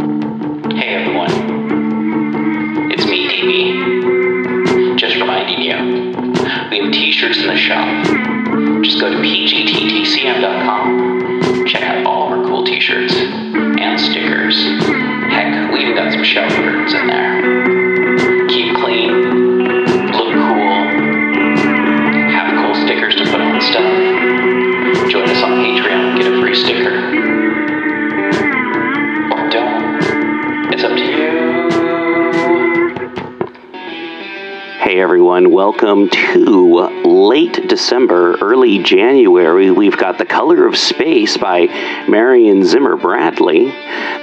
Hey everyone, it's me, DB. Just reminding you, we have t-shirts in the shop. Just go to pgttcm.com, check out all of our cool t-shirts and stickers. Heck, we even got some shelf curtains in there. Everyone, welcome to late December, early January. We've got The Color of Space by Marion Zimmer Bradley.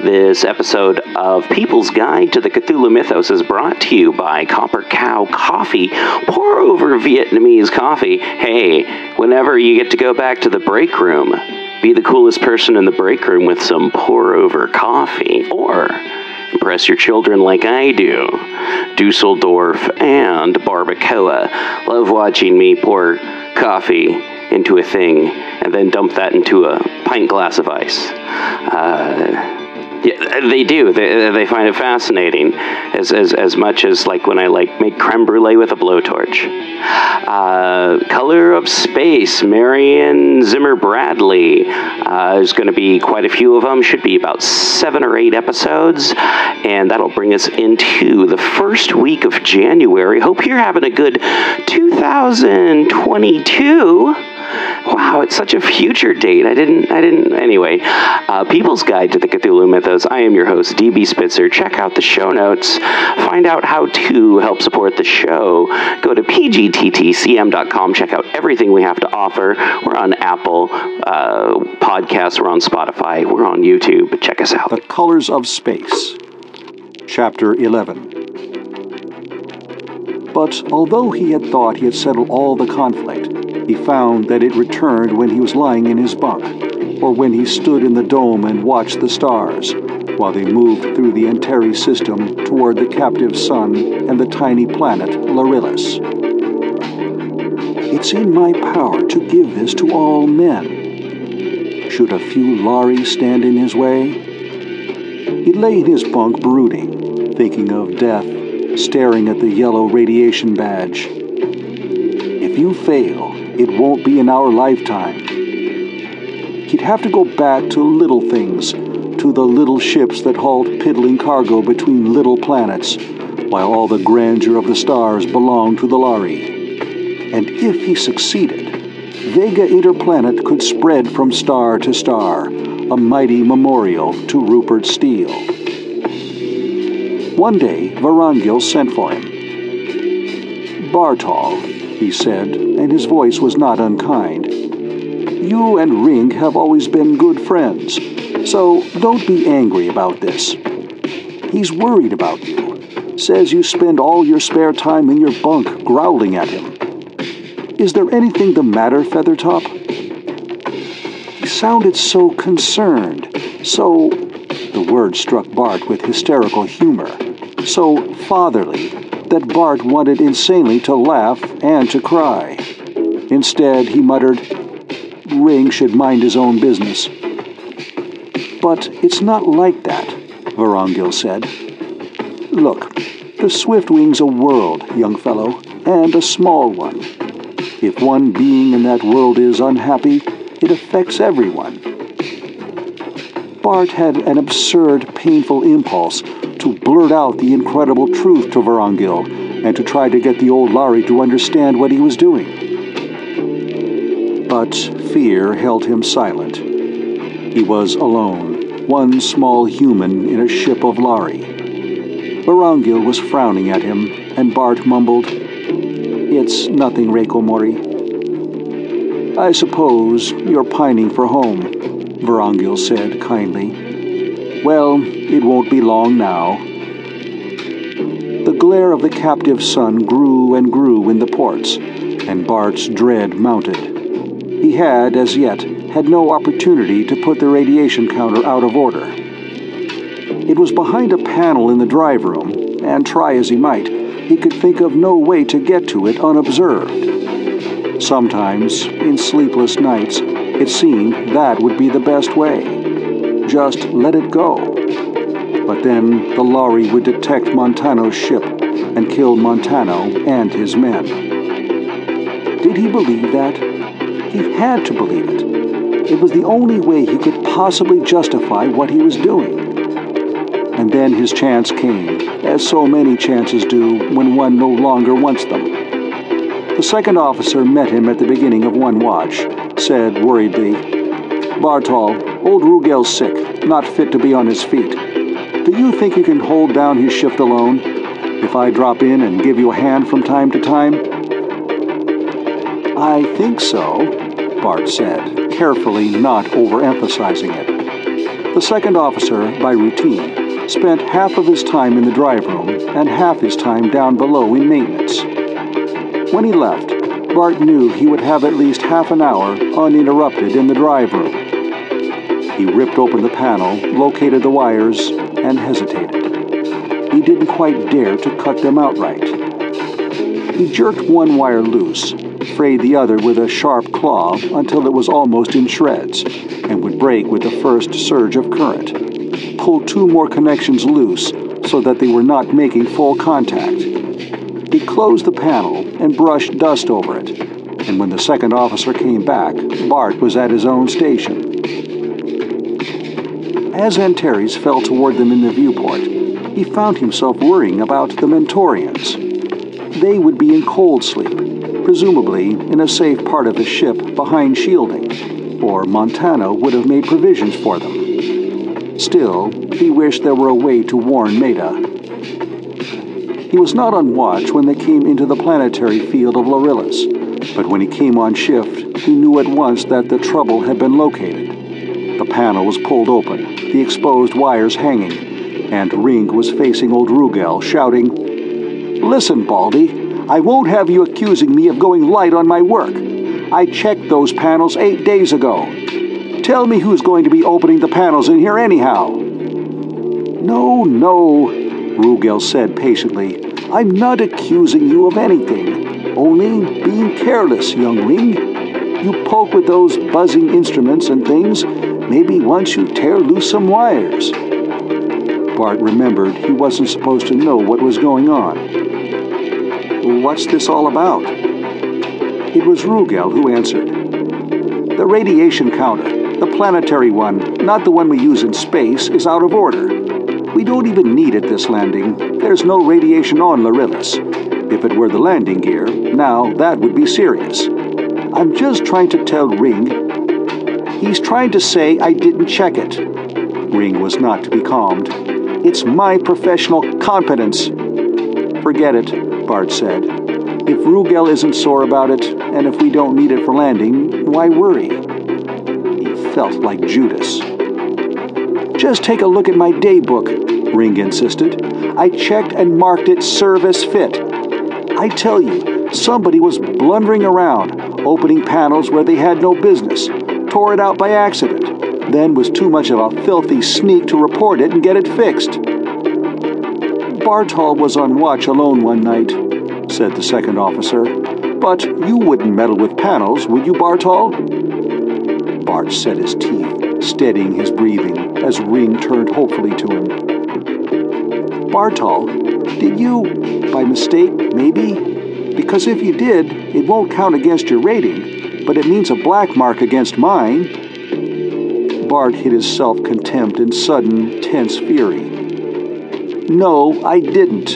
This episode of People's Guide to the Cthulhu Mythos is brought to you by Copper Cow Coffee. Pour over Vietnamese coffee. Hey, whenever you get to go back to the break room, be the coolest person in the break room with some pour over coffee. Or impress your children like I do. Dusseldorf and Barbacoa. Love watching me pour coffee into a thing and then dump that into a pint glass of ice. Uh, yeah, they do. They, they find it fascinating, as, as as much as like when I like make creme brulee with a blowtorch. Uh, Color of Space, Marion Zimmer Bradley. Uh, there's going to be quite a few of them. Should be about seven or eight episodes, and that'll bring us into the first week of January. Hope you're having a good 2022. Wow, it's such a future date. I didn't, I didn't, anyway. Uh, People's Guide to the Cthulhu Mythos. I am your host, DB Spitzer. Check out the show notes. Find out how to help support the show. Go to pgttcm.com. Check out everything we have to offer. We're on Apple uh, Podcasts. We're on Spotify. We're on YouTube. Check us out. The Colors of Space, Chapter 11. But although he had thought he had settled all the conflict, he found that it returned when he was lying in his bunk, or when he stood in the dome and watched the stars, while they moved through the Antares system toward the captive sun and the tiny planet Lorillus. It's in my power to give this to all men. Should a few Lari stand in his way? He lay in his bunk brooding, thinking of death, staring at the yellow radiation badge. If you fail, it won't be in our lifetime. He'd have to go back to little things, to the little ships that hauled piddling cargo between little planets, while all the grandeur of the stars belonged to the Lari. And if he succeeded, Vega Interplanet could spread from star to star, a mighty memorial to Rupert Steele. One day, Vorongil sent for him. Bartol, he said, and his voice was not unkind. You and Ring have always been good friends, so don't be angry about this. He's worried about you. Says you spend all your spare time in your bunk growling at him. Is there anything the matter, Feathertop? He sounded so concerned, so. The word struck Bart with hysterical humor. So fatherly that Bart wanted insanely to laugh and to cry. Instead, he muttered, Ring should mind his own business. But it's not like that, Vorongil said. Look, the Swiftwing's a world, young fellow, and a small one. If one being in that world is unhappy, it affects everyone. Bart had an absurd, painful impulse blurt out the incredible truth to Vorongil and to try to get the old Lari to understand what he was doing. But fear held him silent. He was alone, one small human in a ship of Lari. Vorongil was frowning at him, and Bart mumbled, It's nothing, Reiko Mori. I suppose you're pining for home, Vorongil said kindly. Well, it won't be long now. The glare of the captive sun grew and grew in the ports, and Bart's dread mounted. He had, as yet, had no opportunity to put the radiation counter out of order. It was behind a panel in the drive room, and try as he might, he could think of no way to get to it unobserved. Sometimes, in sleepless nights, it seemed that would be the best way. Just let it go. But then the Lari would detect Montano's ship and kill Montano and his men. Did he believe that? He had to believe it. It was the only way he could possibly justify what he was doing. And then his chance came, as so many chances do when one no longer wants them. The second officer met him at the beginning of one watch, said worriedly, Bartol, old Rugel's sick, not fit to be on his feet. Do you think you can hold down his shift alone? If I drop in and give you a hand from time to time? I think so, Bart said, carefully not overemphasizing it. The second officer, by routine, spent half of his time in the drive room and half his time down below in maintenance. When he left, Bart knew he would have at least half an hour uninterrupted in the drive room. He ripped open the panel, located the wires, and hesitated. He didn't quite dare to cut them outright. He jerked one wire loose, frayed the other with a sharp claw until it was almost in shreds and would break with the first surge of current pulled two more connections loose so that they were not making full contact. He closed the panel and brushed dust over it, and when the second officer came back, Bart was at his own station. As Antares fell toward them in the viewport, he found himself worrying about the Mentorians. They would be in cold sleep, presumably in a safe part of the ship behind shielding, or Montano would have made provisions for them. Still, he wished there were a way to warn Maida. He was not on watch when they came into the planetary field of Lorillus, but when he came on shift, he knew at once that the trouble had been located. The panel was pulled open, the exposed wires hanging, and Ring was facing old Rugel, shouting, Listen, Baldy, I won't have you accusing me of going light on my work. I checked those panels eight days ago. Tell me who's going to be opening the panels in here anyhow. No, no, Rugel said patiently. I'm not accusing you of anything, only being careless, young Ring. You poke with those buzzing instruments and things, maybe once you tear loose some wires. Bart remembered he wasn't supposed to know what was going on. What's this all about? It was Rugel who answered. The radiation counter. The planetary one, not the one we use in space, is out of order. We don't even need it this landing. There's no radiation on Lorillus. If it were the landing gear, now that would be serious. I'm just trying to tell Ring. He's trying to say I didn't check it. Ring was not to be calmed. It's my professional competence. Forget it, Bart said. If Rugel isn't sore about it, and if we don't need it for landing, why worry? He felt like Judas. Just take a look at my daybook, Ring insisted. I checked and marked it service fit. I tell you, somebody was blundering around, opening panels where they had no business, tore it out by accident, then was too much of a filthy sneak to report it and get it fixed. Bartol was on watch alone one night, said the second officer. But you wouldn't meddle with panels, would you, Bartol? Bart set his teeth, steadying his breathing as Ring turned hopefully to him. Bartol, did you, by mistake, maybe? Because if you did, it won't count against your rating, but it means a black mark against mine. Bart hid his self contempt in sudden, tense fury. No, I didn't.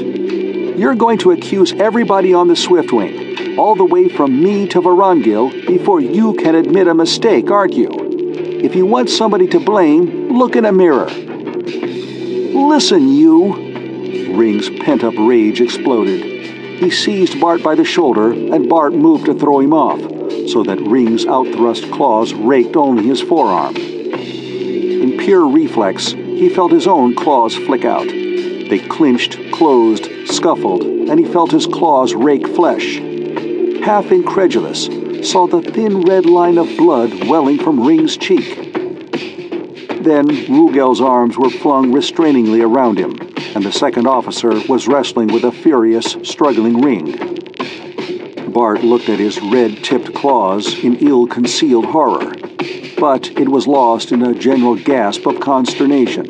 You're going to accuse everybody on the Swiftwing all the way from me to Vorongil before you can admit a mistake, aren't you? If you want somebody to blame, look in a mirror. Listen, you! Ring's pent up rage exploded. He seized Bart by the shoulder, and Bart moved to throw him off, so that Ring's outthrust claws raked only his forearm. In pure reflex, he felt his own claws flick out. They clinched, closed, scuffled, and he felt his claws rake flesh half incredulous, saw the thin red line of blood welling from Ring's cheek. Then Rugel's arms were flung restrainingly around him, and the second officer was wrestling with a furious, struggling Ring. Bart looked at his red tipped claws in ill concealed horror, but it was lost in a general gasp of consternation.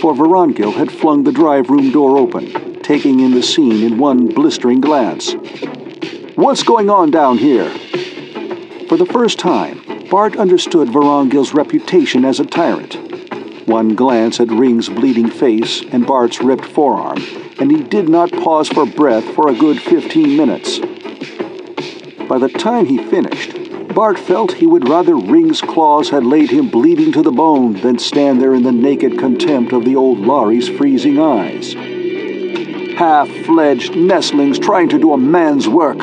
for Vorongil had flung the drive room door open, taking in the scene in one blistering glance. What's going on down here? For the first time, Bart understood Vorongil's reputation as a tyrant. One glance at Ring's bleeding face and Bart's ripped forearm, and he did not pause for breath for a good 15 minutes. By the time he finished, Bart felt he would rather Ring's claws had laid him bleeding to the bone than stand there in the naked contempt of the old Lari's freezing eyes. Half-fledged nestlings trying to do a man's work.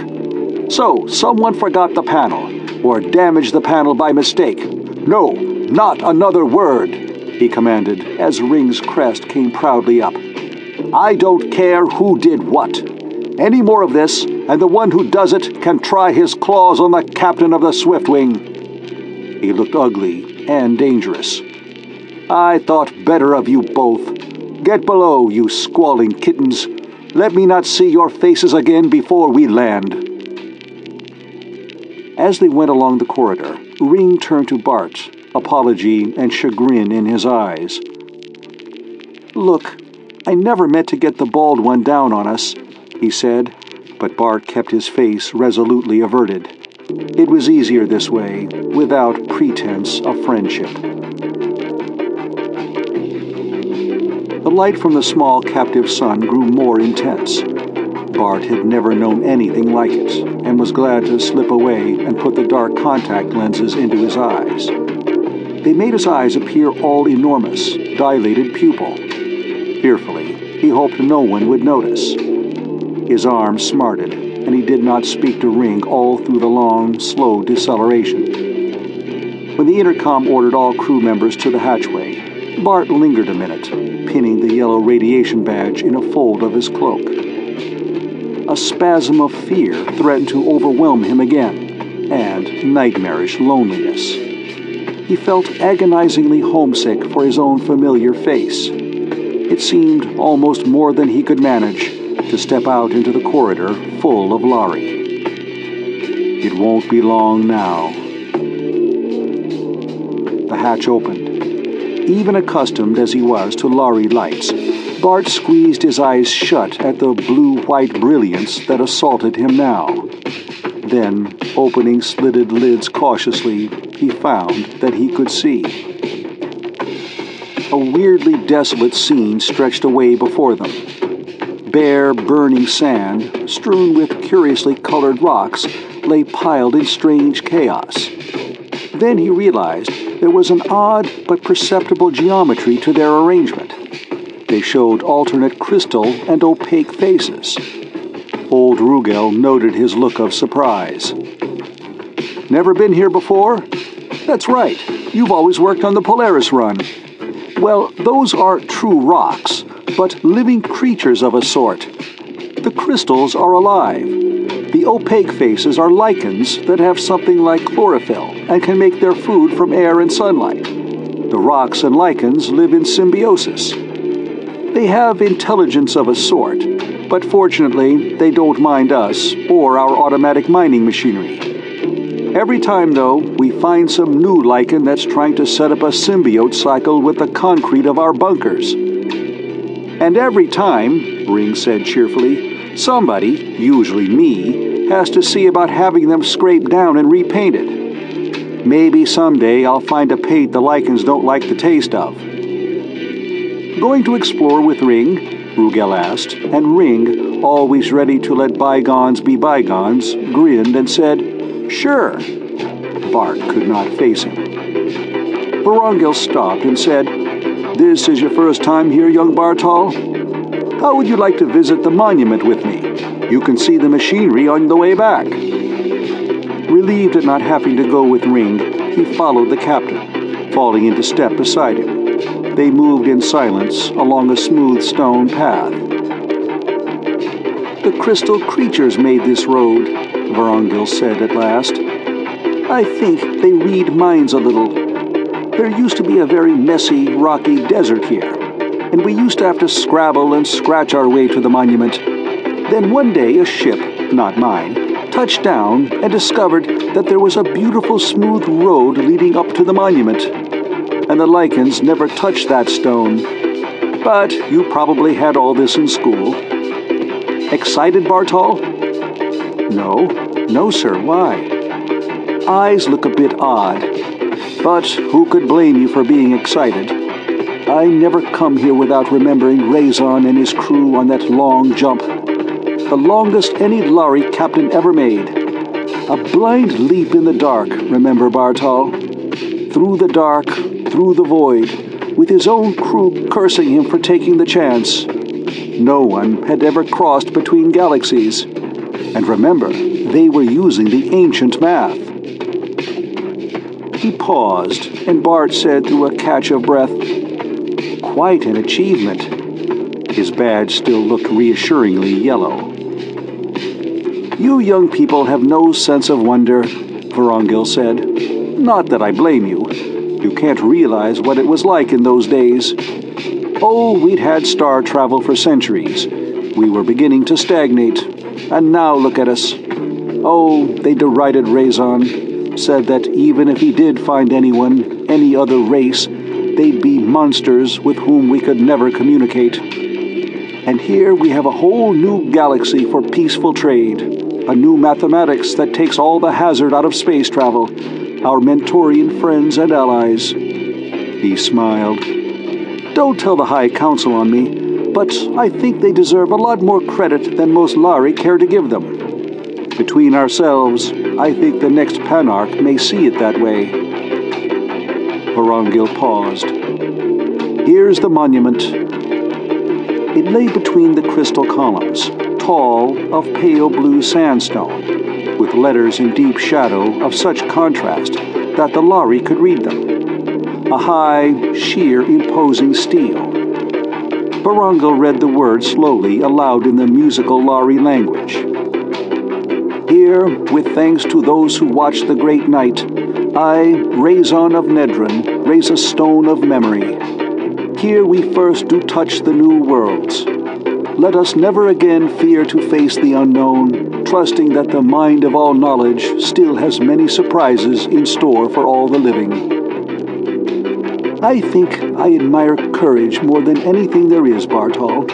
So, someone forgot the panel, or damaged the panel by mistake. No, not another word, he commanded as Ring's crest came proudly up. I don't care who did what. Any more of this, and the one who does it can try his claws on the captain of the Swiftwing. He looked ugly and dangerous. I thought better of you both. Get below, you squalling kittens. Let me not see your faces again before we land. As they went along the corridor, Ring turned to Bart, apology and chagrin in his eyes. Look, I never meant to get the bald one down on us, he said, but Bart kept his face resolutely averted. It was easier this way, without pretense of friendship. The light from the small captive sun grew more intense. Bart had never known anything like it, and was glad to slip away and put the dark contact lenses into his eyes. They made his eyes appear all enormous, dilated pupil. Fearfully, he hoped no one would notice. His arm smarted, and he did not speak to Ring all through the long, slow deceleration. When the intercom ordered all crew members to the hatchway, Bart lingered a minute, pinning the yellow radiation badge in a fold of his cloak. A spasm of fear threatened to overwhelm him again, and nightmarish loneliness. He felt agonizingly homesick for his own familiar face. It seemed almost more than he could manage to step out into the corridor full of Lari. It won't be long now. The hatch opened. Even accustomed as he was to Lari lights, Bart squeezed his eyes shut at the blue-white brilliance that assaulted him now. Then, opening slitted lids cautiously, he found that he could see. A weirdly desolate scene stretched away before them bare, burning sand, strewn with curiously colored rocks, lay piled in strange chaos. Then he realized there was an odd but perceptible geometry to their arrangement. They showed alternate crystal and opaque faces. Old Rugel noted his look of surprise. Never been here before? That's right. You've always worked on the Polaris run. Well, those are true rocks, but living creatures of a sort. The crystals are alive. The opaque faces are lichens that have something like chlorophyll and can make their food from air and sunlight. The rocks and lichens live in symbiosis. They have intelligence of a sort, but fortunately, they don't mind us or our automatic mining machinery. Every time, though, we find some new lichen that's trying to set up a symbiote cycle with the concrete of our bunkers. And every time, Ring said cheerfully, somebody, usually me, has to see about having them scraped down and repainted. Maybe someday I'll find a paint the lichens don't like the taste of. Going to explore with Ring? Rugel asked, and Ring, always ready to let bygones be bygones, grinned and said, Sure. Bart could not face him. Vorongil stopped and said, this is your first time here, young Bartol? How would you like to visit the monument with me? You can see the machinery on the way back. Relieved at not having to go with Ring, he followed the captain, falling into step beside him. They moved in silence along a smooth stone path. The crystal creatures made this road, Vorongil said at last. I think they read minds a little there used to be a very messy, rocky desert here, and we used to have to scrabble and scratch our way to the monument. Then one day a ship, not mine, touched down and discovered that there was a beautiful smooth road leading up to the monument. And the lichens never touched that stone. But you probably had all this in school. Excited, Bartol? No. No, sir. Why? Eyes look a bit odd. But who could blame you for being excited? I never come here without remembering Razon and his crew on that long jump. The longest any Lari captain ever made. A blind leap in the dark, remember, Bartol? Through the dark, through the void, with his own crew cursing him for taking the chance. No one had ever crossed between galaxies. And remember, they were using the ancient math. He paused, and Bart said through a catch of breath, Quite an achievement. His badge still looked reassuringly yellow. You young people have no sense of wonder, Vorongil said. Not that I blame you. You can't realize what it was like in those days. Oh, we'd had star travel for centuries. We were beginning to stagnate. And now look at us. Oh, they derided Razon, said that even if he did find anyone, any other race, they'd be monsters with whom we could never communicate. And here we have a whole new galaxy for peaceful trade, a new mathematics that takes all the hazard out of space travel, our Mentorian friends and allies. He smiled. Don't tell the High Council on me, but I think they deserve a lot more credit than most Lari care to give them. Between ourselves, I think the next Panarch may see it that way. Vorongil paused. Here's the monument. It lay between the crystal columns, tall, of pale blue sandstone, with letters in deep shadow of such contrast that the Lari could read them. A high, sheer, imposing stele. Vorongil read the words slowly aloud in the musical Lari language. Here, with thanks to those who watch the great night, I, Razon of Nedron, raise a stone of memory. Here we first do touch the new worlds. Let us never again fear to face the unknown, trusting that the mind of all knowledge still has many surprises in store for all the living. I think I admire courage more than anything there is, Bartol.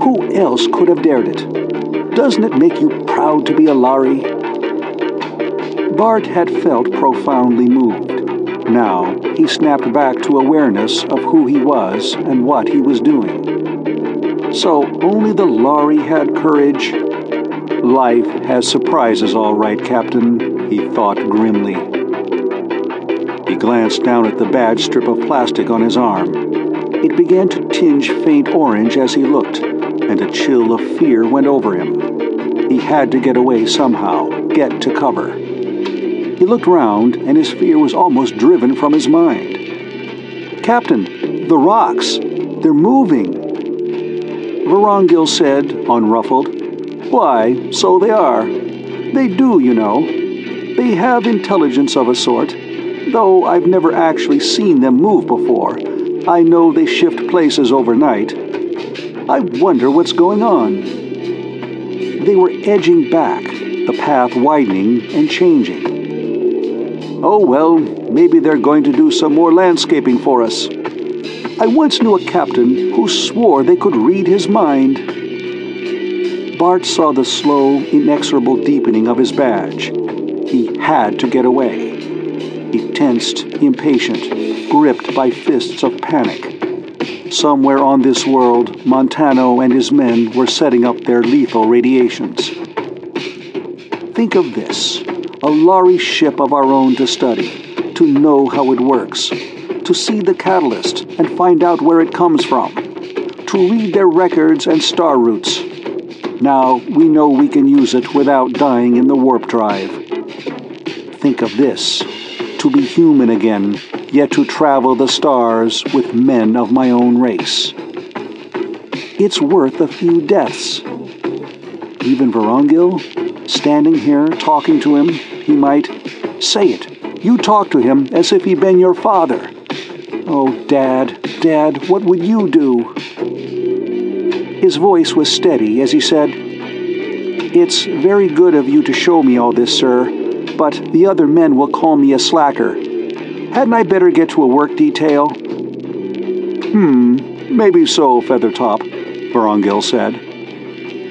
Who else could have dared it? Doesn't it make you proud to be a Lari? Bart had felt profoundly moved. Now he snapped back to awareness of who he was and what he was doing. So only the Lari had courage? Life has surprises, all right, Captain, he thought grimly. He glanced down at the badge strip of plastic on his arm. It began to tinge faint orange as he looked, and a chill of fear went over him. He had to get away somehow, get to cover. He looked round, and his fear was almost driven from his mind. Captain, the rocks, they're moving. Vorongil said, unruffled. Why, so they are. They do, you know. They have intelligence of a sort, though I've never actually seen them move before. I know they shift places overnight. I wonder what's going on. They were edging back, the path widening and changing. Oh well, maybe they're going to do some more landscaping for us. I once knew a captain who swore they could read his mind. Bart saw the slow, inexorable deepening of his badge. He had to get away. He tensed, impatient, gripped by fists of panic. Somewhere on this world, Montano and his men were setting up their lethal radiations. Think of this a Lari ship of our own to study, to know how it works, to see the catalyst and find out where it comes from, to read their records and star routes. Now we know we can use it without dying in the warp drive. Think of this to be human again, yet to travel the stars with men of my own race. It's worth a few deaths. Even Vorongil, standing here talking to him, he might say it. You talk to him as if he'd been your father. Oh, Dad, Dad, what would you do? His voice was steady as he said, It's very good of you to show me all this, sir but the other men will call me a slacker. Hadn't I better get to a work detail? Hmm, Maybe so, Feathertop, Vorongil said.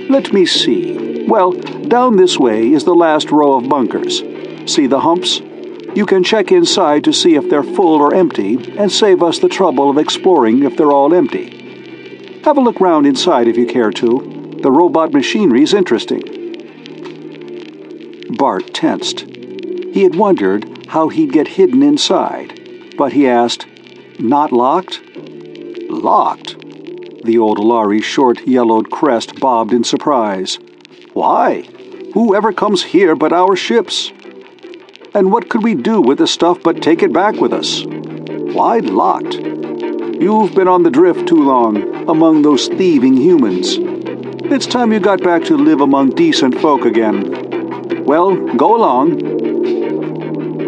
Let me see. Well, down this way is the last row of bunkers. See the humps? You can check inside to see if they're full or empty and save us the trouble of exploring if they're all empty. Have a look round inside if you care to. The robot machinery is interesting. Bart tensed. He had wondered how he'd get hidden inside, but he asked, Not locked? Locked? The old Lari's short yellowed crest bobbed in surprise. Why? Who ever comes here but our ships? And what could we do with the stuff but take it back with us? Why locked? You've been on the drift too long, among those thieving humans. It's time you got back to live among decent folk again. Well, go along.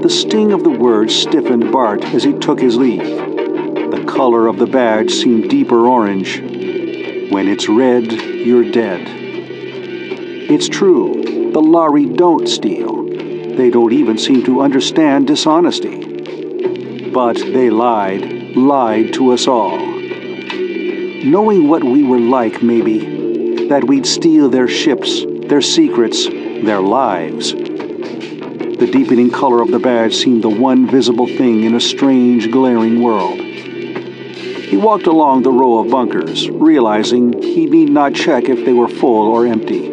The sting of the words stiffened Bart as he took his leave. The color of the badge seemed deeper orange. When it's red, you're dead. It's true, the Lari don't steal. They don't even seem to understand dishonesty. But they lied, lied to us all. Knowing what we were like, maybe, that we'd steal their ships, their secrets, their lives. The deepening color of the badge seemed the one visible thing in a strange, glaring world. He walked along the row of bunkers, realizing he need not check if they were full or empty.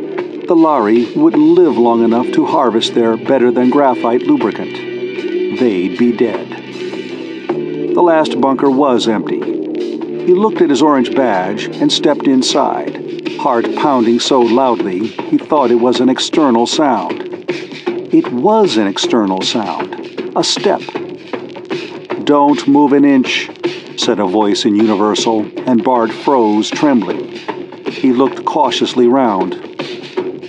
The Lari wouldn't live long enough to harvest their better than graphite lubricant. They'd be dead. The last bunker was empty. He looked at his orange badge and stepped inside, heart pounding so loudly he thought it was an external sound. It was an external sound, a step. Don't move an inch, said a voice in Universal, and Bart froze, trembling. He looked cautiously round.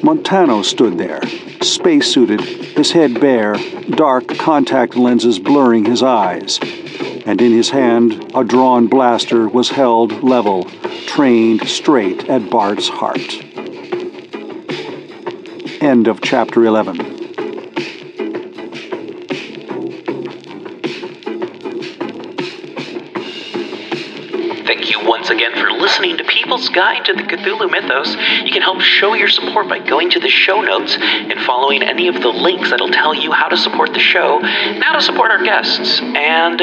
Montano stood there, spacesuited, his head bare, dark contact lenses blurring his eyes. And in his hand, a drawn blaster was held level, trained straight at Bart's heart. End of chapter 11. People's Guide to the Cthulhu Mythos. You can help show your support by going to the show notes and following any of the links that'll tell you how to support the show and how to support our guests. And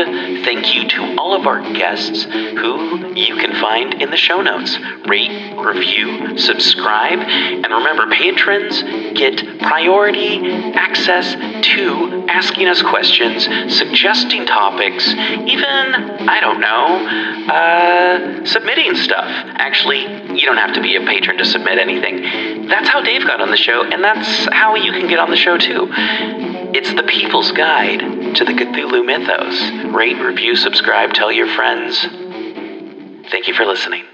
thank you to all of our guests who you can find in the show notes. Rate, review, subscribe, and remember, patrons get priority access to asking us questions, suggesting topics, even, I don't know, uh, submitting stuff. Actually, you don't have to be a patron to submit anything. That's how Dave got on the show, and that's how you can get on the show too. It's the People's Guide to the Cthulhu Mythos. Rate, review, subscribe, tell your friends. Thank you for listening.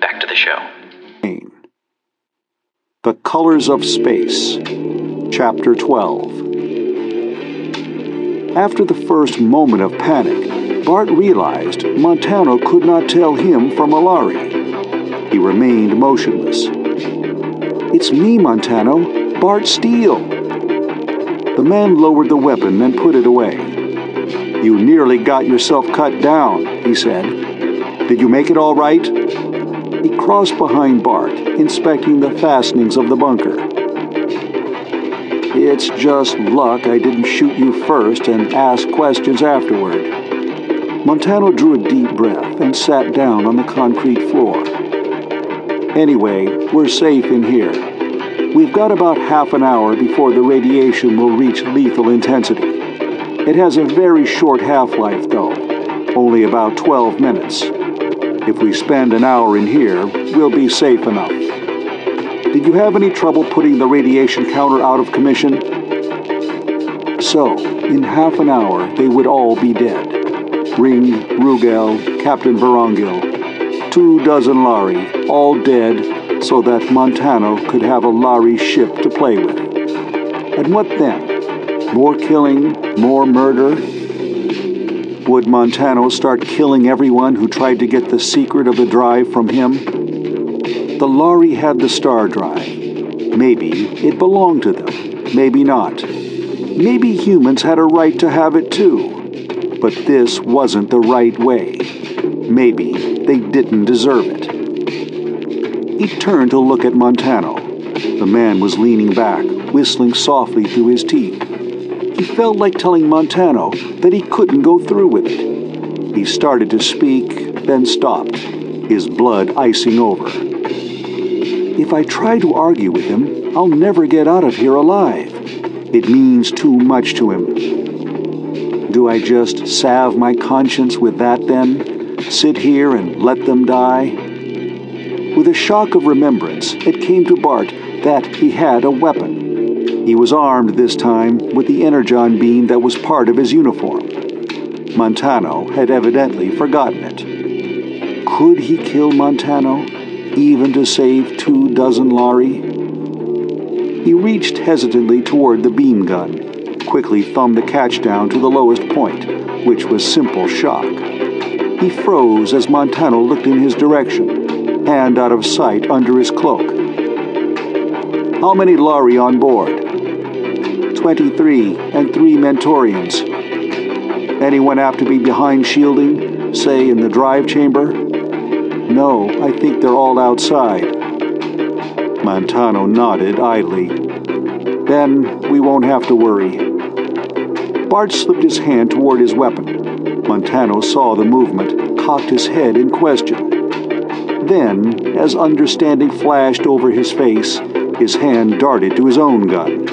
Back to the show. The Colors of Space, Chapter 12. After the first moment of panic, Bart realized Montano could not tell him from a Lari. He remained motionless. It's me, Montano, Bart Steele. The man lowered the weapon and put it away. You nearly got yourself cut down, he said. Did you make it all right? He crossed behind Bart, inspecting the fastenings of the bunker. It's just luck I didn't shoot you first and ask questions afterward. Montano drew a deep breath and sat down on the concrete floor. Anyway, we're safe in here. We've got about half an hour before the radiation will reach lethal intensity. It has a very short half life, though, only about 12 minutes. If we spend an hour in here, we'll be safe enough. Did you have any trouble putting the radiation counter out of commission? So, in half an hour, they would all be dead. Ring, Rugel, Captain Vorongil, two dozen Lari, all dead so that Montano could have a Lari ship to play with. And what then? More killing, more murder? Would Montano start killing everyone who tried to get the secret of the drive from him? The Lari had the star drive. Maybe it belonged to them, maybe not. Maybe humans had a right to have it too. But this wasn't the right way. Maybe they didn't deserve it. He turned to look at Montano. The man was leaning back, whistling softly through his teeth. He felt like telling Montano that he couldn't go through with it. He started to speak, then stopped, his blood icing over. If I try to argue with him, I'll never get out of here alive. It means too much to him. Do I just salve my conscience with that then? Sit here and let them die? With a shock of remembrance, it came to Bart that he had a weapon. He was armed this time with the energon beam that was part of his uniform. Montano had evidently forgotten it. Could he kill Montano, even to save two dozen Lari? He reached hesitantly toward the beam gun, quickly thumbed the catch down to the lowest point, which was simple shock. He froze as Montano looked in his direction, hand out of sight under his cloak. How many Lari on board? 23 and three Mentorians. Anyone have to be behind shielding, say in the drive chamber? No, I think they're all outside. Montano nodded idly. Then we won't have to worry. Bart slipped his hand toward his weapon. Montano saw the movement, cocked his head in question. Then, as understanding flashed over his face, his hand darted to his own gun.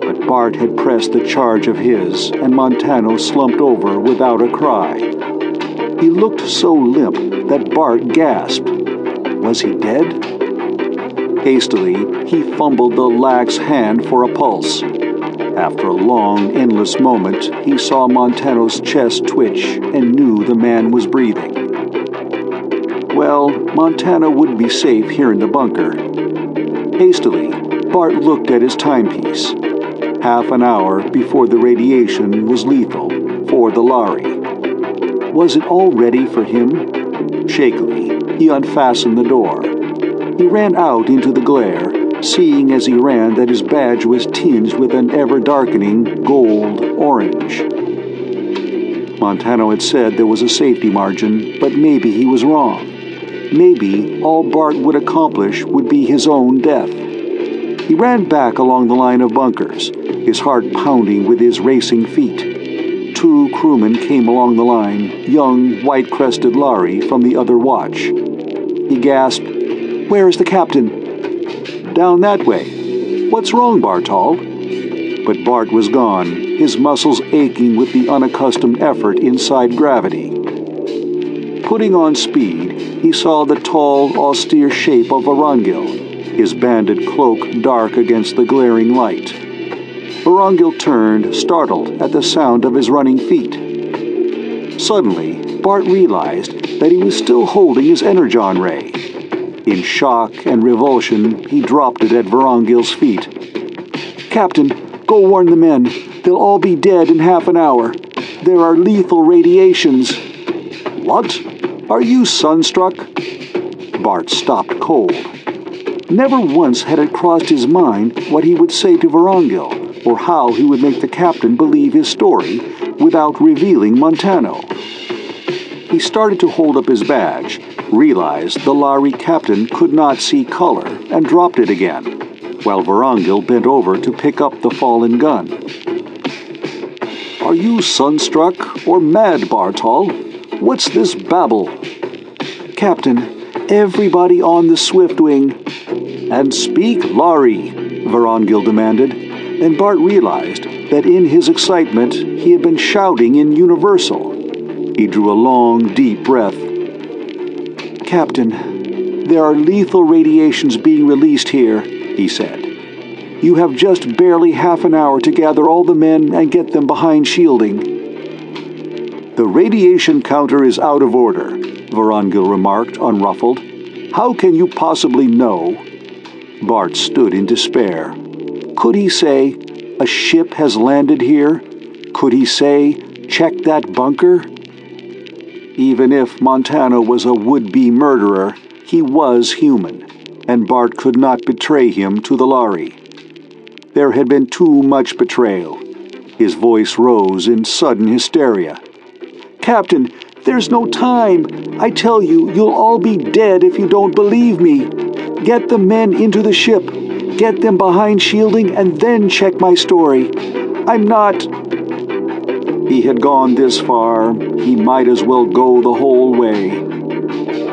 But Bart had pressed the charge of his, and Montano slumped over without a cry. He looked so limp that Bart gasped. Was he dead? Hastily, he fumbled the lax hand for a pulse. After a long, endless moment, he saw Montano's chest twitch and knew the man was breathing. Well, Montano would be safe here in the bunker. Hastily, Bart looked at his timepiece half an hour before the radiation was lethal for the Lari. Was it all ready for him? Shakily, he unfastened the door. He ran out into the glare, seeing as he ran that his badge was tinged with an ever darkening gold orange. Montano had said there was a safety margin, but maybe he was wrong. Maybe all Bart would accomplish would be his own death. He ran back along the line of bunkers, his heart pounding with his racing feet. Two crewmen came along the line, young, white crested Lari from the other watch. He gasped, Where is the captain? Down that way. What's wrong, Bartol? But Bart was gone, his muscles aching with the unaccustomed effort inside gravity. Putting on speed, he saw the tall, austere shape of Vorongil, his banded cloak dark against the glaring light. Vorongil turned, startled at the sound of his running feet. Suddenly, Bart realized that he was still holding his energon ray. In shock and revulsion, he dropped it at Vorongil's feet. Captain, go warn the men. They'll all be dead in half an hour. There are lethal radiations. What? Are you sunstruck? Bart stopped cold. Never once had it crossed his mind what he would say to Vorongil or how he would make the captain believe his story without revealing Montano. He started to hold up his badge, realized the Lari captain could not see color, and dropped it again, while Vorongil bent over to pick up the fallen gun. Are you sunstruck or mad, Bartol? What's this babble? Captain, everybody on the Swiftwing. And speak, Lari, Vorongil demanded and Bart realized that in his excitement he had been shouting in Universal. He drew a long, deep breath. Captain, there are lethal radiations being released here, he said. You have just barely half an hour to gather all the men and get them behind shielding. The radiation counter is out of order, Vorongil remarked, unruffled. How can you possibly know? Bart stood in despair. Could he say, A ship has landed here? Could he say, Check that bunker? Even if Montano was a would be murderer, he was human, and Bart could not betray him to the Lari. There had been too much betrayal. His voice rose in sudden hysteria. Captain, There's no time. I tell you, you'll all be dead if you don't believe me. Get the men into the ship. Get them behind shielding and then check my story. I'm not. He had gone this far, he might as well go the whole way.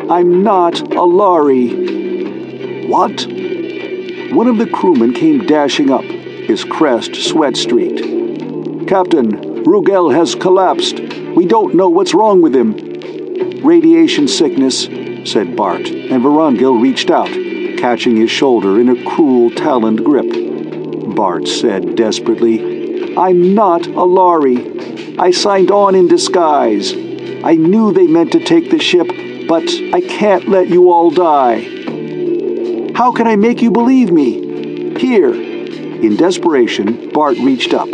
I'm not a Lari. What? One of the crewmen came dashing up, his crest sweat streaked. Captain, Rugel has collapsed. We don't know what's wrong with him. Radiation sickness, said Bart, and Vorongil reached out, catching his shoulder in a cruel taloned grip. Bart said desperately, I'm not a Lari. I signed on in disguise. I knew they meant to take the ship, but I can't let you all die. How can I make you believe me? Here. In desperation, Bart reached up.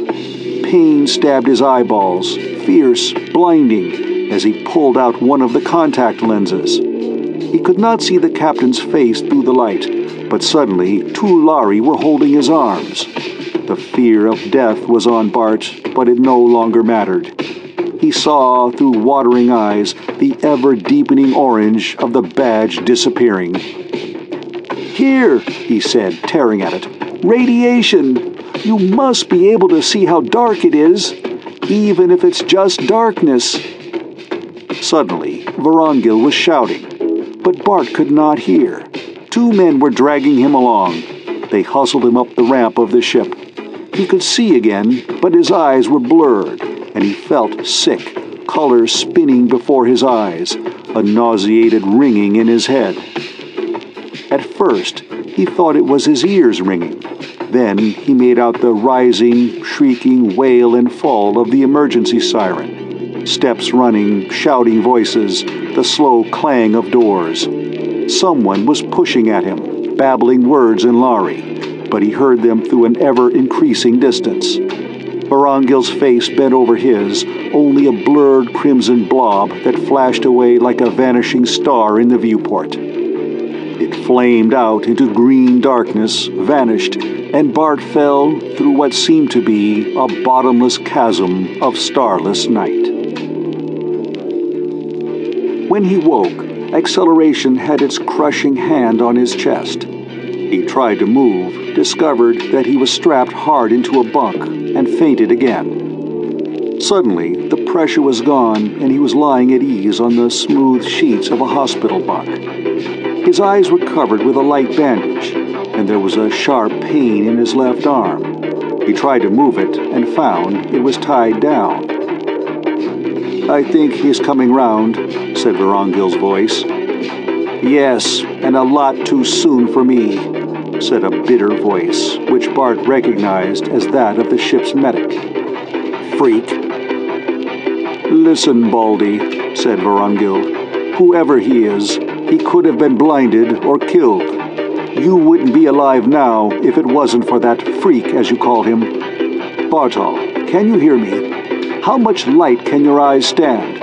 Pain stabbed his eyeballs, fierce, blinding, as he pulled out one of the contact lenses. He could not see the captain's face through the light, but suddenly two Lari were holding his arms. The fear of death was on Bart, but it no longer mattered. He saw through watering eyes the ever deepening orange of the badge disappearing. Here, he said, tearing at it. Radiation! You must be able to see how dark it is, even if it's just darkness. Suddenly, Vorongil was shouting, but Bart could not hear. Two men were dragging him along. They hustled him up the ramp of the ship. He could see again, but his eyes were blurred, and he felt sick, color spinning before his eyes, a nauseated ringing in his head. At first, he thought it was his ears ringing. Then he made out the rising, shrieking wail and fall of the emergency siren. Steps running, shouting voices, the slow clang of doors. Someone was pushing at him, babbling words in Lari but he heard them through an ever increasing distance. Vorongil's face bent over his, only a blurred crimson blob that flashed away like a vanishing star in the viewport. It flamed out into green darkness, vanished, and Bart fell through what seemed to be a bottomless chasm of starless night. When he woke, acceleration had its crushing hand on his chest. He tried to move, discovered that he was strapped hard into a bunk, and fainted again. Suddenly, the pressure was gone, and he was lying at ease on the smooth sheets of a hospital bunk. His eyes were covered with a light bandage, and there was a sharp pain in his left arm. He tried to move it and found it was tied down. I think he's coming round, said Vorongil's voice. Yes, and a lot too soon for me, said a bitter voice, which Bart recognized as that of the ship's medic. Freak. Listen, Baldy, said Vorongil. Whoever he is, he could have been blinded or killed. You wouldn't be alive now if it wasn't for that freak, as you call him. Bartol, can you hear me? How much light can your eyes stand?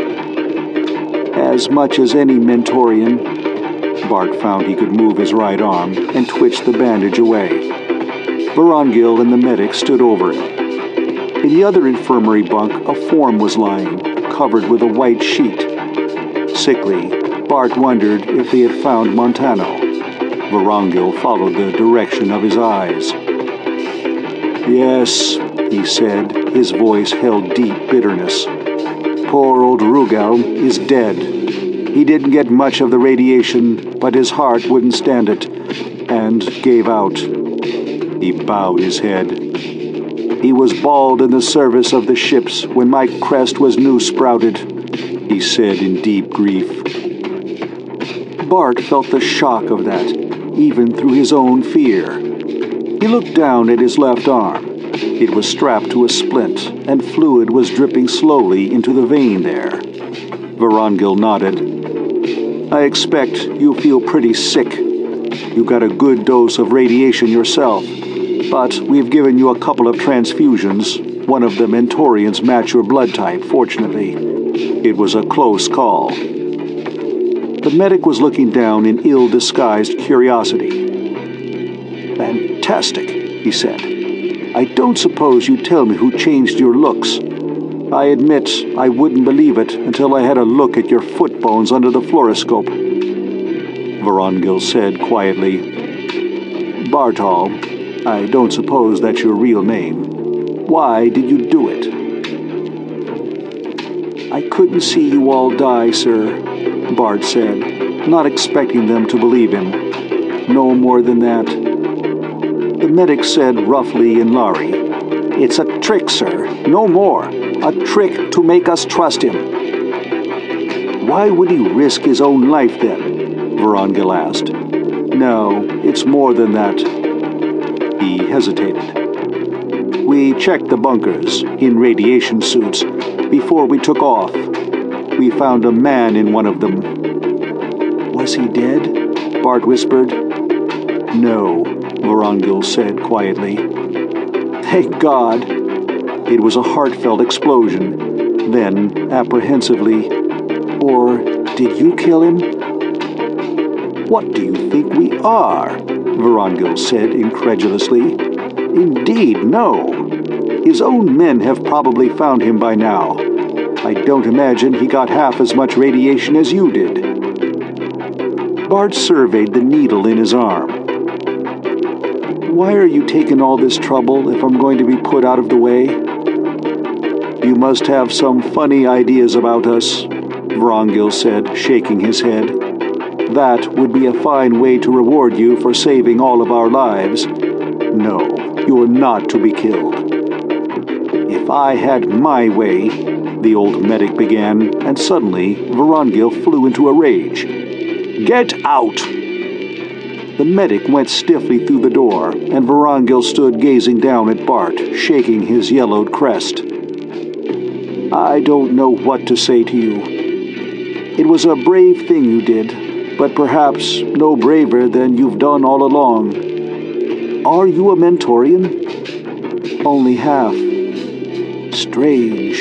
As much as any Mentorian, Bart found he could move his right arm and twitched the bandage away. Vorongil and the medic stood over him. In the other infirmary bunk, a form was lying, covered with a white sheet. Sickly, Bart wondered if they had found Montano. Vorongil followed the direction of his eyes. Yes, he said, his voice held deep bitterness. Poor old Rugel is dead. He didn't get much of the radiation, but his heart wouldn't stand it, and gave out. He bowed his head. He was bald in the service of the ships when my crest was new sprouted, he said in deep grief. Bart felt the shock of that, even through his own fear. He looked down at his left arm. It was strapped to a splint, and fluid was dripping slowly into the vein there. Vorongil nodded. I expect you feel pretty sick. You got a good dose of radiation yourself, but we've given you a couple of transfusions. One of the Mentorians match your blood type, fortunately. It was a close call. The medic was looking down in ill disguised curiosity. Fantastic, he said. I don't suppose you tell me who changed your looks. I admit I wouldn't believe it until I had a look at your foot bones under the fluoroscope. Vorongil said quietly. Bartol, I don't suppose that's your real name. Why did you do it? I couldn't see you all die, sir, Bart said, not expecting them to believe him. No more than that. The medic said roughly in Lari, It's a trick, sir, no more. A trick to make us trust him. Why would he risk his own life then? Vorongil asked. No, it's more than that. He hesitated. We checked the bunkers in radiation suits before we took off. We found a man in one of them. Was he dead? Bart whispered. No, Vorongil said quietly. Thank God. It was a heartfelt explosion. Then, apprehensively, Or did you kill him? What do you think we are? Vorongil said incredulously. Indeed, no. His own men have probably found him by now. I don't imagine he got half as much radiation as you did. Bart surveyed the needle in his arm. Why are you taking all this trouble if I'm going to be put out of the way? You must have some funny ideas about us, Vorongil said, shaking his head. That would be a fine way to reward you for saving all of our lives. No, you are not to be killed. If I had my way, the old medic began, and suddenly Vorongil flew into a rage. Get out! The medic went stiffly through the door, and Vorongil stood gazing down at Bart, shaking his yellowed crest. I don't know what to say to you. It was a brave thing you did, but perhaps no braver than you've done all along. Are you a Mentorian? Only half. Strange,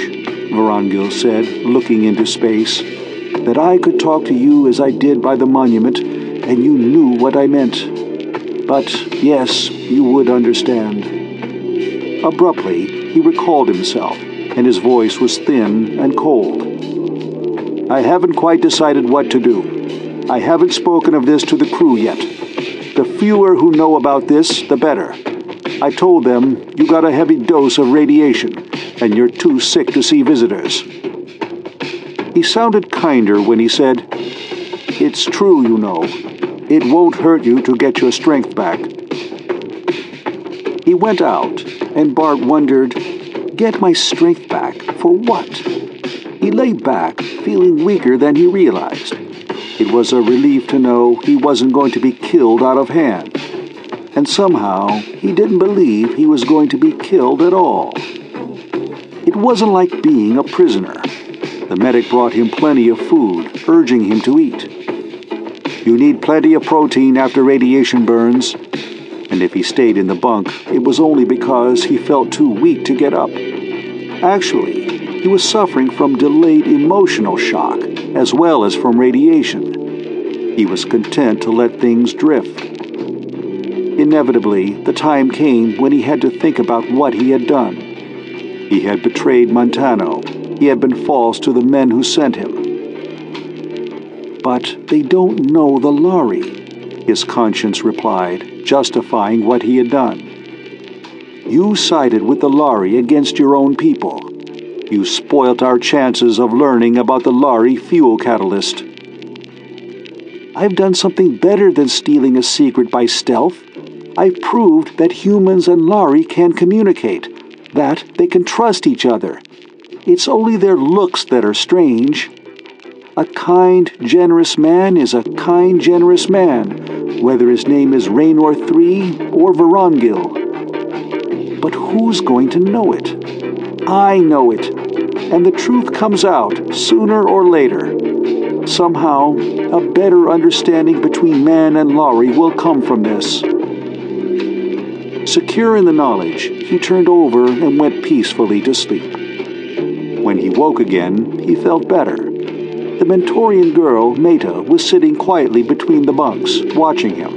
Vorongil said, looking into space, that I could talk to you as I did by the monument, and you knew what I meant. But yes, you would understand. Abruptly, he recalled himself, and his voice was thin and cold. I haven't quite decided what to do. I haven't spoken of this to the crew yet. The fewer who know about this, the better. I told them you got a heavy dose of radiation and you're too sick to see visitors. He sounded kinder when he said, It's true, you know. It won't hurt you to get your strength back. He went out, and Bart wondered, Get my strength back for what? He lay back, feeling weaker than he realized. It was a relief to know he wasn't going to be killed out of hand. And somehow, he didn't believe he was going to be killed at all. It wasn't like being a prisoner. The medic brought him plenty of food, urging him to eat. You need plenty of protein after radiation burns. And if he stayed in the bunk, it was only because he felt too weak to get up. Actually, he was suffering from delayed emotional shock as well as from radiation. He was content to let things drift. Inevitably, the time came when he had to think about what he had done. He had betrayed Montano. He had been false to the men who sent him. But they don't know the Lari, his conscience replied, justifying what he had done. You sided with the Lari against your own people. You spoilt our chances of learning about the Lari fuel catalyst. I've done something better than stealing a secret by stealth. I've proved that humans and Lari can communicate that they can trust each other. It's only their looks that are strange. A kind, generous man is a kind, generous man, whether his name is Raynor III or Vorongil. But who's going to know it? I know it, and the truth comes out sooner or later. Somehow, a better understanding between man and Lari will come from this. Secure in the knowledge, he turned over and went peacefully to sleep. When he woke again, he felt better. The Mentorian girl, Meta, was sitting quietly between the bunks, watching him.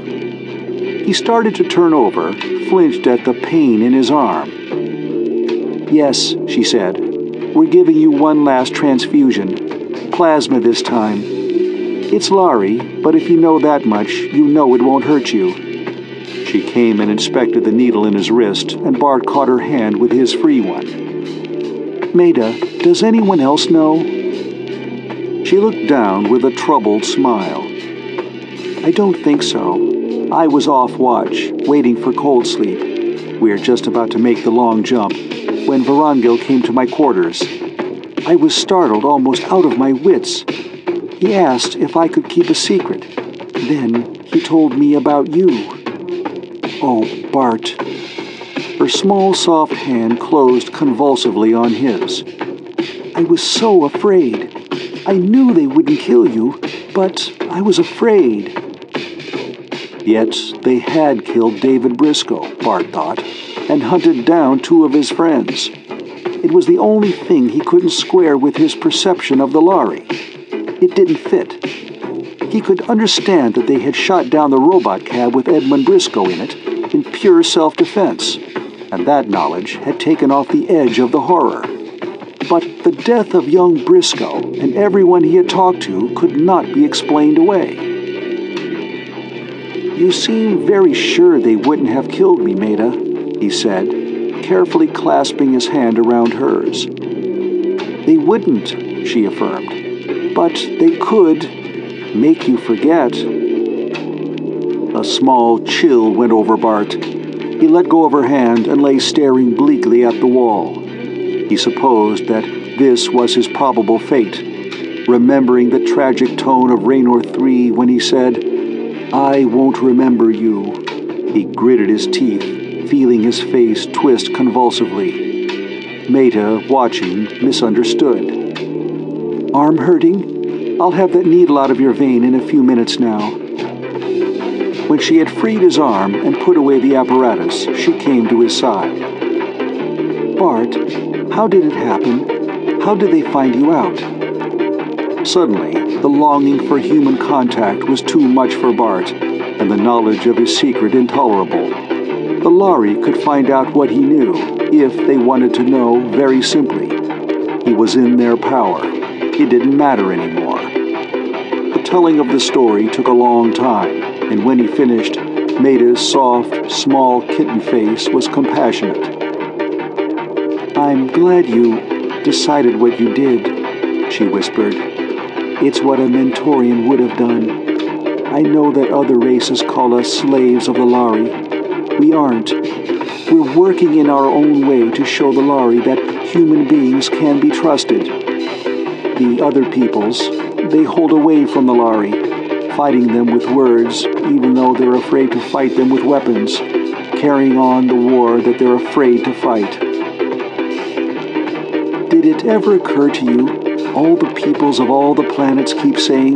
He started to turn over, flinched at the pain in his arm. Yes, she said. We're giving you one last transfusion. Plasma this time. It's Lari, but if you know that much, you know it won't hurt you. She came and inspected the needle in his wrist, and Bart caught her hand with his free one. Meta, does anyone else know? She looked down with a troubled smile. I don't think so. I was off watch, waiting for cold sleep. We were just about to make the long jump when Vorongil came to my quarters. I was startled almost out of my wits. He asked if I could keep a secret. Then he told me about you. Oh, Bart. Her small, soft hand closed convulsively on his. I was so afraid. I knew they wouldn't kill you, but I was afraid. Yet they had killed David Briscoe, Bart thought and hunted down two of his friends. It was the only thing he couldn't square with his perception of the Lari. It didn't fit. He could understand that they had shot down the robot cab with Edmund Briscoe in it in pure self defense, and that knowledge had taken off the edge of the horror. But the death of young Briscoe and everyone he had talked to could not be explained away. You seem very sure they wouldn't have killed me, Meta, he said, carefully clasping his hand around hers. They wouldn't, she affirmed, but they could make you forget. A small chill went over Bart. He let go of her hand and lay staring bleakly at the wall. He supposed that this was his probable fate, remembering the tragic tone of Raynor 3 when he said, I won't remember you. He gritted his teeth feeling his face twist convulsively. Meta, watching, misunderstood. Arm hurting? I'll have that needle out of your vein in a few minutes now. When she had freed his arm and put away the apparatus, she came to his side. Bart, how did it happen? How did they find you out? Suddenly, the longing for human contact was too much for Bart, and the knowledge of his secret intolerable. The Lari could find out what he knew, if they wanted to know very simply. He was in their power. It didn't matter anymore. Telling of the story took a long time, and when he finished, Meta's soft, small kitten face was compassionate. I'm glad you decided what you did, she whispered. It's what a Mentorian would have done. I know that other races call us slaves of the Lari, we aren't. We're working in our own way to show the Lari that human beings can be trusted. The other peoples, they hold away from the Lari, fighting them with words, even though they're afraid to fight them with weapons, carrying on the war that they're afraid to fight. Did it ever occur to you, all the peoples of all the planets keep saying,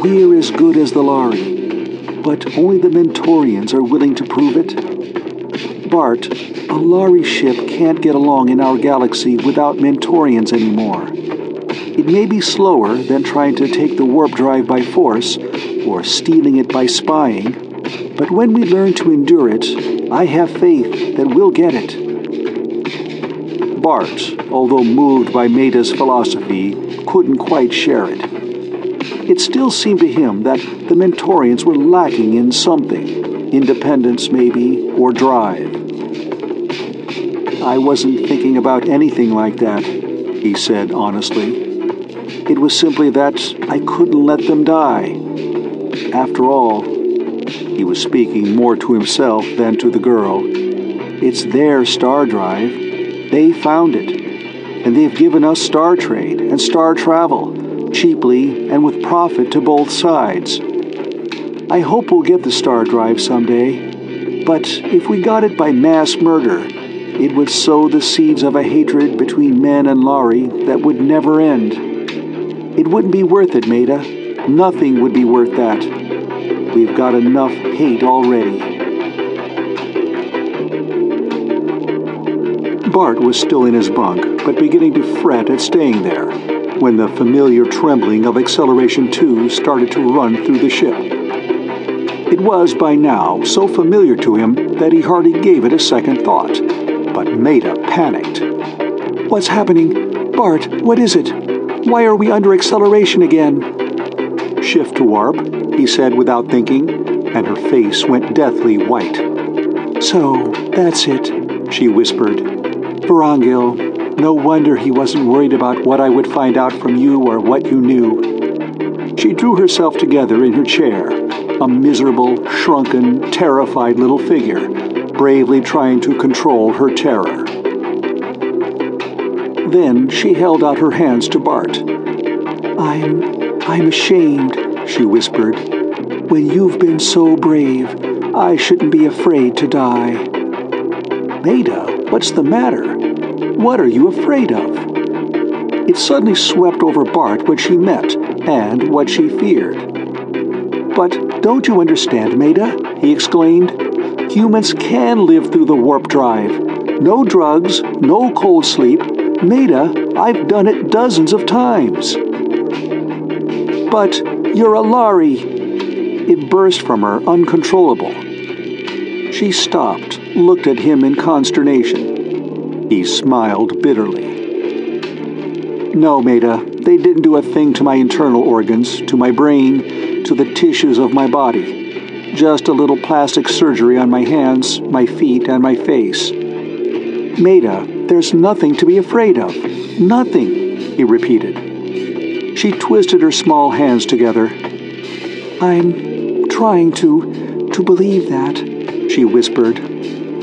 we're as good as the Lari, but only the Mentorians are willing to prove it. Bart, a Lari ship can't get along in our galaxy without Mentorians anymore. It may be slower than trying to take the warp drive by force or stealing it by spying, but when we learn to endure it, I have faith that we'll get it. Bart, although moved by Meta's philosophy, couldn't quite share it. It still seemed to him that the Mentorians were lacking in something independence, maybe, or drive. I wasn't thinking about anything like that, he said honestly. It was simply that I couldn't let them die. After all, he was speaking more to himself than to the girl. It's their star drive. They found it. And they've given us star trade and star travel cheaply and with profit to both sides. I hope we'll get the star drive someday, but if we got it by mass murder, it would sow the seeds of a hatred between men and Lari that would never end. It wouldn't be worth it, Meta. Nothing would be worth that. We've got enough hate already. Bart was still in his bunk, but beginning to fret at staying there when the familiar trembling of Acceleration 2 started to run through the ship. It was by now so familiar to him that he hardly gave it a second thought. But Meta panicked. What's happening? Bart, what is it? Why are we under acceleration again? Shift to warp, he said without thinking, and her face went deathly white. So, that's it, she whispered. Vorongil, no wonder he wasn't worried about what I would find out from you or what you knew. She drew herself together in her chair, a miserable, shrunken, terrified little figure, bravely trying to control her terror. Then she held out her hands to Bart. I'm. I'm ashamed, she whispered. When you've been so brave, I shouldn't be afraid to die. Meta, what's the matter? What are you afraid of? It suddenly swept over Bart what she meant and what she feared. But don't you understand, Meta? he exclaimed. Humans can live through the warp drive. No drugs, no cold sleep. Meta, I've done it dozens of times. But you're a Lari. It burst from her, uncontrollable. She stopped, looked at him in consternation. He smiled bitterly. No, Meta, they didn't do a thing to my internal organs, to my brain, to the tissues of my body. Just a little plastic surgery on my hands, my feet, and my face. Meta, there's nothing to be afraid of. Nothing, he repeated. She twisted her small hands together. I'm trying to to believe that, she whispered.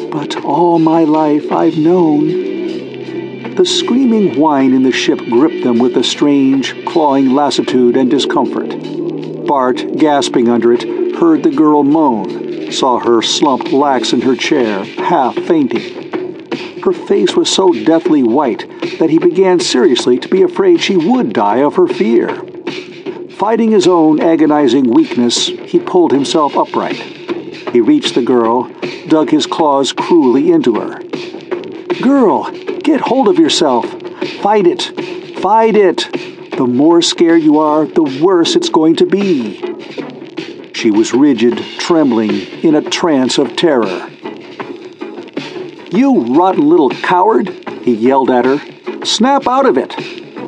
But all my life I've known. The screaming whine in the ship gripped them with a strange, clawing lassitude and discomfort. Bart, gasping under it, heard the girl moan, saw her slumped lax in her chair, half fainting. Her face was so deathly white that he began seriously to be afraid she would die of her fear. Fighting his own agonizing weakness, he pulled himself upright. He reached the girl, dug his claws cruelly into her. Girl, get hold of yourself. Fight it. Fight it. The more scared you are, the worse it's going to be. She was rigid, trembling, in a trance of terror. You rotten little coward, he yelled at her. Snap out of it!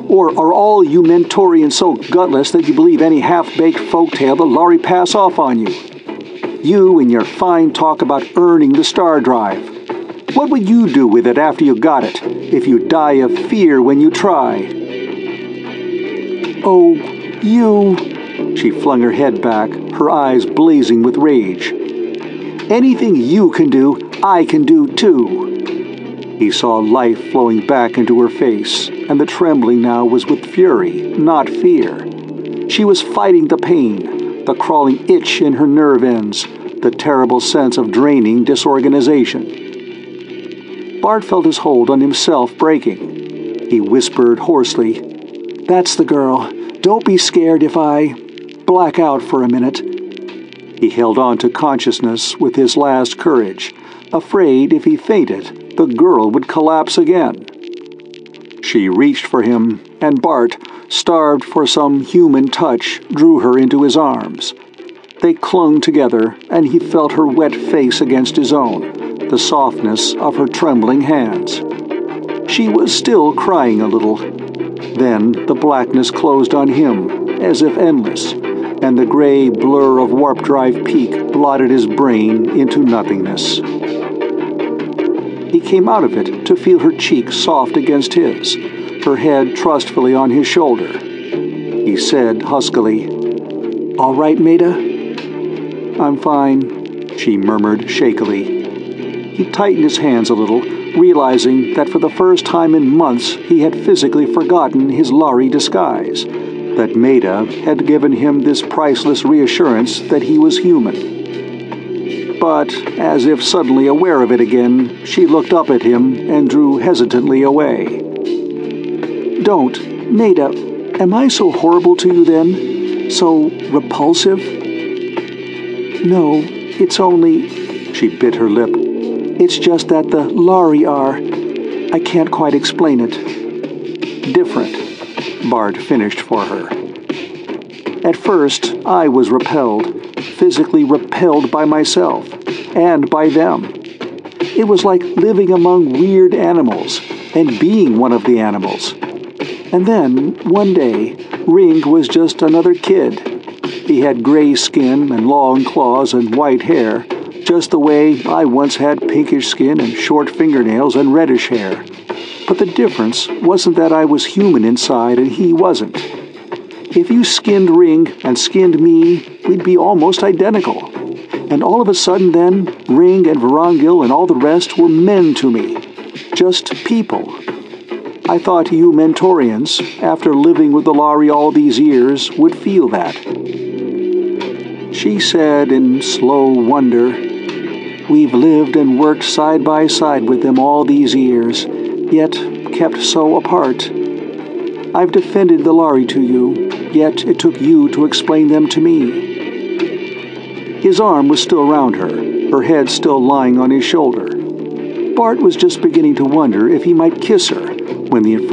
Or are all you Mentorians so gutless that you believe any half-baked folktale the Lari pass off on you? You and your fine talk about earning the star drive. What would you do with it after you got it, if you die of fear when you try? Oh, you... She flung her head back, her eyes blazing with rage. Anything you can do, I can do too. He saw life flowing back into her face, and the trembling now was with fury, not fear. She was fighting the pain, the crawling itch in her nerve ends, the terrible sense of draining disorganization. Bart felt his hold on himself breaking. He whispered hoarsely, That's the girl. Don't be scared if I black out for a minute. He held on to consciousness with his last courage, afraid if he fainted, the girl would collapse again. She reached for him, and Bart, starved for some human touch, drew her into his arms. They clung together, and he felt her wet face against his own, the softness of her trembling hands. She was still crying a little. Then the blackness closed on him, as if endless, and the gray blur of Warp Drive Peak blotted his brain into nothingness. He came out of it to feel her cheek soft against his, her head trustfully on his shoulder. He said huskily, All right, Meta? I'm fine, she murmured shakily. He tightened his hands a little, realizing that for the first time in months he had physically forgotten his Lari disguise that Meta had given him this priceless reassurance that he was human. But, as if suddenly aware of it again, she looked up at him and drew hesitantly away. Don't, Meta, am I so horrible to you then? So repulsive? No, it's only. She bit her lip. It's just that the Lari are. I can't quite explain it. Different. Bart finished for her. At first, I was repelled, physically repelled by myself, and by them. It was like living among weird animals and being one of the animals. And then, one day, Ring was just another kid. He had gray skin and long claws and white hair, just the way I once had pinkish skin and short fingernails and reddish hair. But the difference wasn't that I was human inside and he wasn't. If you skinned Ring and skinned me, we'd be almost identical. And all of a sudden, then, Ring and Vorongil and all the rest were men to me. Just people. I thought you Mentorians, after living with the Lari all these years, would feel that. She said in slow wonder, We've lived and worked side by side with them all these years, yet kept so apart. I've defended the Lari to you, yet it took you to explain them to me. His arm was still round her, her head still lying on his shoulder. Bart was just beginning to wonder if he might kiss her when the infirmary